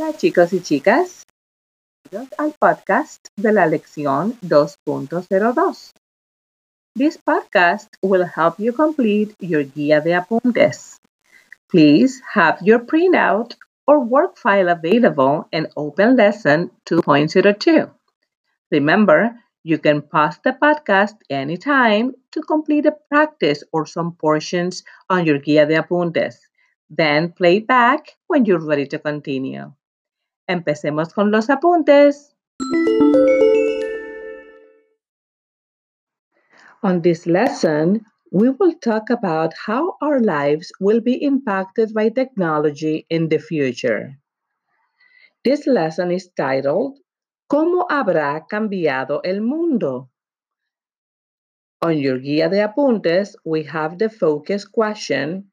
Hola chicos y chicas, al podcast de la lección 2.02. This podcast will help you complete your guía de apuntes. Please have your printout or work file available and open lesson 2.02. Remember, you can pause the podcast anytime to complete a practice or some portions on your guía de apuntes. Then play back when you're ready to continue. Empecemos con los apuntes. On this lesson, we will talk about how our lives will be impacted by technology in the future. This lesson is titled ¿Cómo habrá cambiado el mundo? On your guía de apuntes, we have the focus question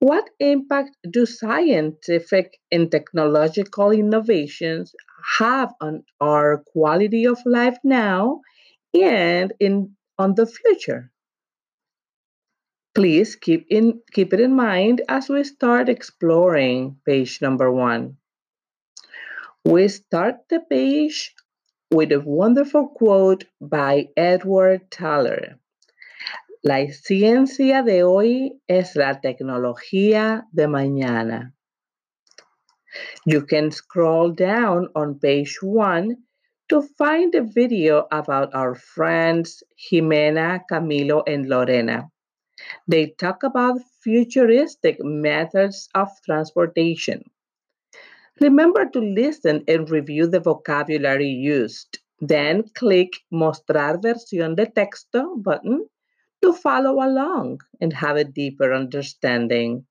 What impact do scientific and technological innovations have on our quality of life now and in on the future? Please keep in keep it in mind as we start exploring page number 1. We start the page with a wonderful quote by Edward Teller. La ciencia de hoy es la tecnología de mañana. You can scroll down on page one to find a video about our friends Jimena, Camilo, and Lorena. They talk about futuristic methods of transportation. Remember to listen and review the vocabulary used. Then click Mostrar versión de texto button to follow along and have a deeper understanding.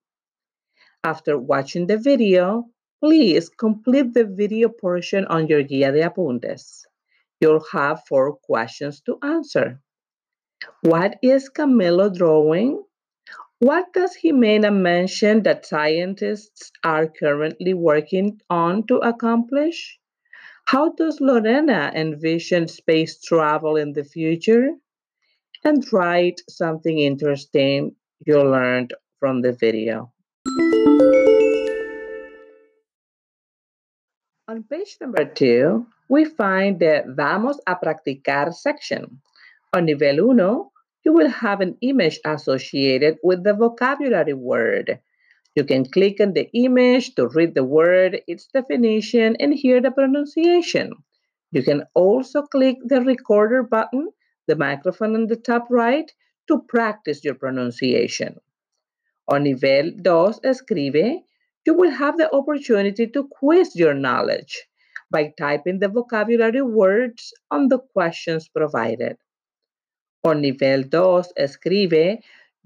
After watching the video, please complete the video portion on your Guía de Apuntes. You'll have four questions to answer. What is Camilo drawing? What does Jimena mention that scientists are currently working on to accomplish? How does Lorena envision space travel in the future? And write something interesting you learned from the video. On page number two, we find the Vamos a practicar section. On nivel uno, you will have an image associated with the vocabulary word. You can click on the image to read the word, its definition, and hear the pronunciation. You can also click the recorder button, the microphone on the top right, to practice your pronunciation. On nivel 2, escribe, you will have the opportunity to quiz your knowledge by typing the vocabulary words on the questions provided. On nivel 2, escribe,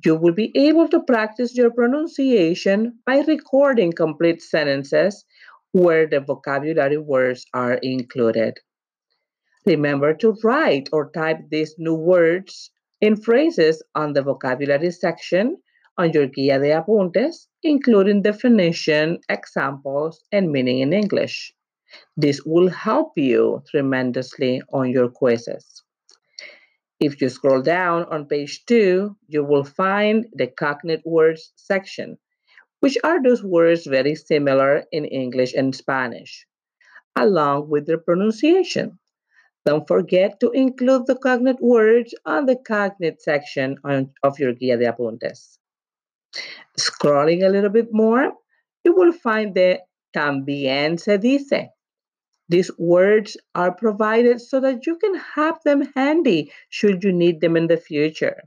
you will be able to practice your pronunciation by recording complete sentences where the vocabulary words are included. Remember to write or type these new words in phrases on the vocabulary section on your Guía de Apuntes, including definition, examples, and meaning in English. This will help you tremendously on your quizzes. If you scroll down on page two, you will find the cognate words section, which are those words very similar in English and Spanish, along with their pronunciation. Don't forget to include the cognate words on the cognate section on, of your Guía de Apuntes. Scrolling a little bit more, you will find the también se dice, these words are provided so that you can have them handy should you need them in the future.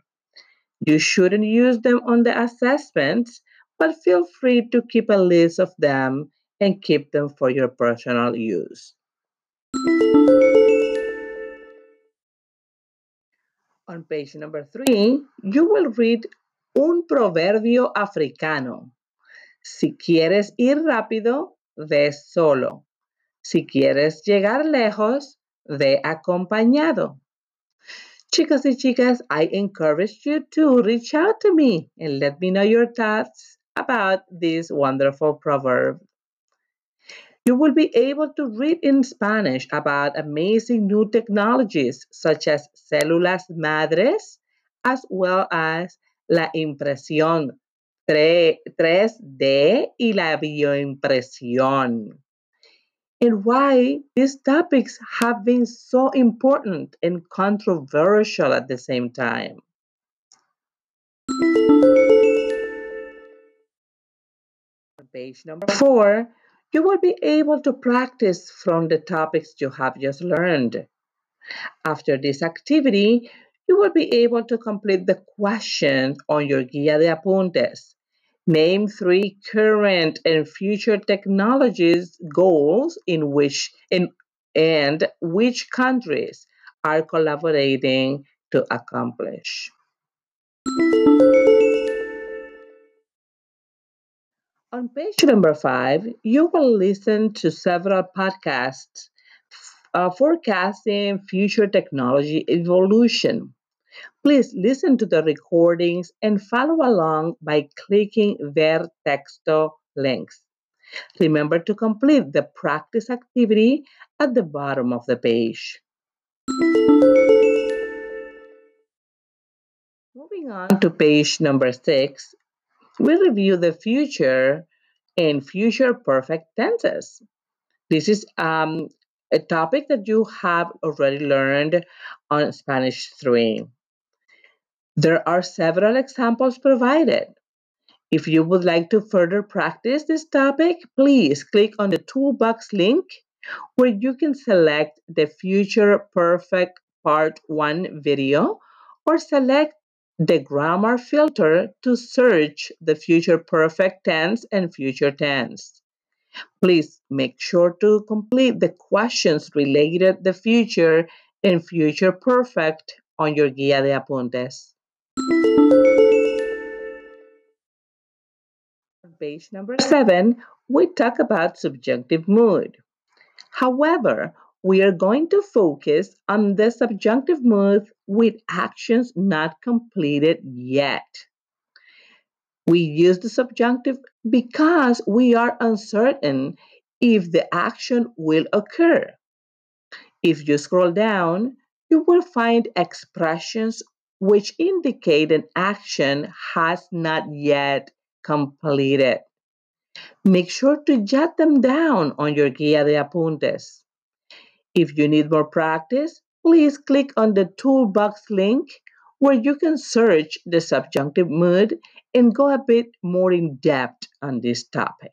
You shouldn't use them on the assessments, but feel free to keep a list of them and keep them for your personal use. On page number three, you will read un proverbio africano. Si quieres ir rápido, ve solo. Si quieres llegar lejos, ve acompañado. Chicos y chicas, I encourage you to reach out to me and let me know your thoughts about this wonderful proverb. You will be able to read in Spanish about amazing new technologies such as células madres, as well as la impresión 3D y la bioimpresión. and why these topics have been so important and controversial at the same time. Page number four, you will be able to practice from the topics you have just learned. After this activity, you will be able to complete the question on your Guía de Apuntes. Name three current and future technologies goals in which in, and which countries are collaborating to accomplish. On page number five, you will listen to several podcasts uh, forecasting future technology evolution. Please listen to the recordings and follow along by clicking Ver Texto links. Remember to complete the practice activity at the bottom of the page. Moving on to page number six, we review the future and future perfect tenses. This is um, a topic that you have already learned on Spanish 3. There are several examples provided. If you would like to further practice this topic, please click on the toolbox link where you can select the Future Perfect Part 1 video or select the grammar filter to search the future perfect tense and future tense. Please make sure to complete the questions related the future and future perfect on your guía de apuntes. On page number seven, we talk about subjunctive mood. However, we are going to focus on the subjunctive mood with actions not completed yet. We use the subjunctive because we are uncertain if the action will occur. If you scroll down, you will find expressions which indicate an action has not yet completed. Make sure to jot them down on your Guía de Apuntes. If you need more practice, please click on the toolbox link where you can search the subjunctive mood and go a bit more in depth on this topic.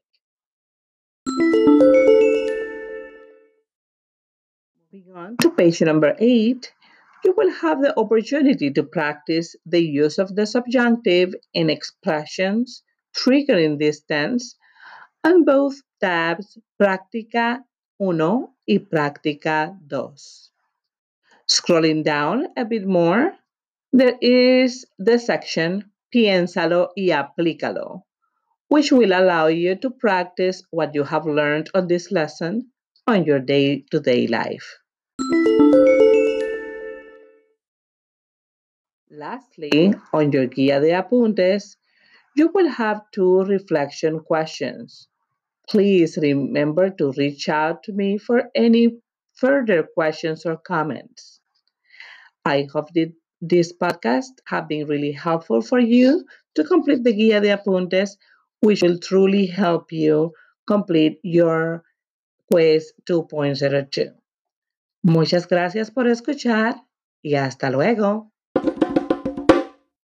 Moving on to page number eight, you will have the opportunity to practice the use of the subjunctive in expressions triggering this tense on both tabs Práctica 1 y Práctica 2. Scrolling down a bit more, there is the section Piénsalo y aplícalo, which will allow you to practice what you have learned on this lesson on your day to day life. Lastly, on your Guía de Apuntes, you will have two reflection questions. Please remember to reach out to me for any further questions or comments. I hope that this podcast have been really helpful for you to complete the Guía de Apuntes, which will truly help you complete your quiz 2.02. Muchas gracias por escuchar y hasta luego.